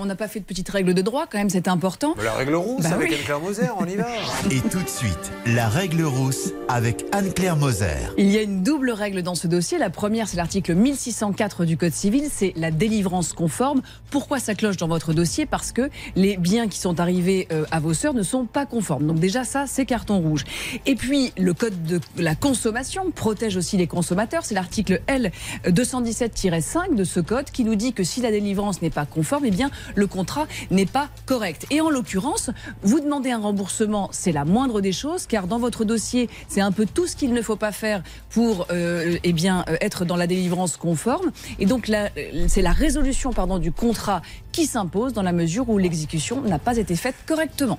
On n'a pas fait de petite règle de droit, quand même, c'est important. La règle rousse Bah avec oui. Anne-Claire Moser, on y va. Et tout de suite, la règle rousse avec Anne-Claire Moser. Il y a une double règle dans ce dossier. La première, c'est l'article 1604 du Code civil, c'est la délivrance conforme. Pourquoi ça cloche dans votre dossier? Parce que les biens qui sont arrivés euh, à vos sœurs ne sont pas conformes. Donc déjà, ça, c'est carton rouge. Et puis, le Code de la consommation protège aussi les consommateurs. C'est l'article L 217-5 de ce code qui nous dit que si la délivrance n'est pas conforme, eh bien, le contrat n'est pas correct. Et en l'occurrence, vous demandez un remboursement, c'est la moindre des choses, car dans votre dossier, c'est un peu tout ce qu'il ne faut pas faire pour euh, eh bien, euh, être dans la délivrance conforme. Et donc, euh, c'est la résolution pardon, du contrat qui s'impose dans la mesure où l'exécution n'a pas été faite correctement.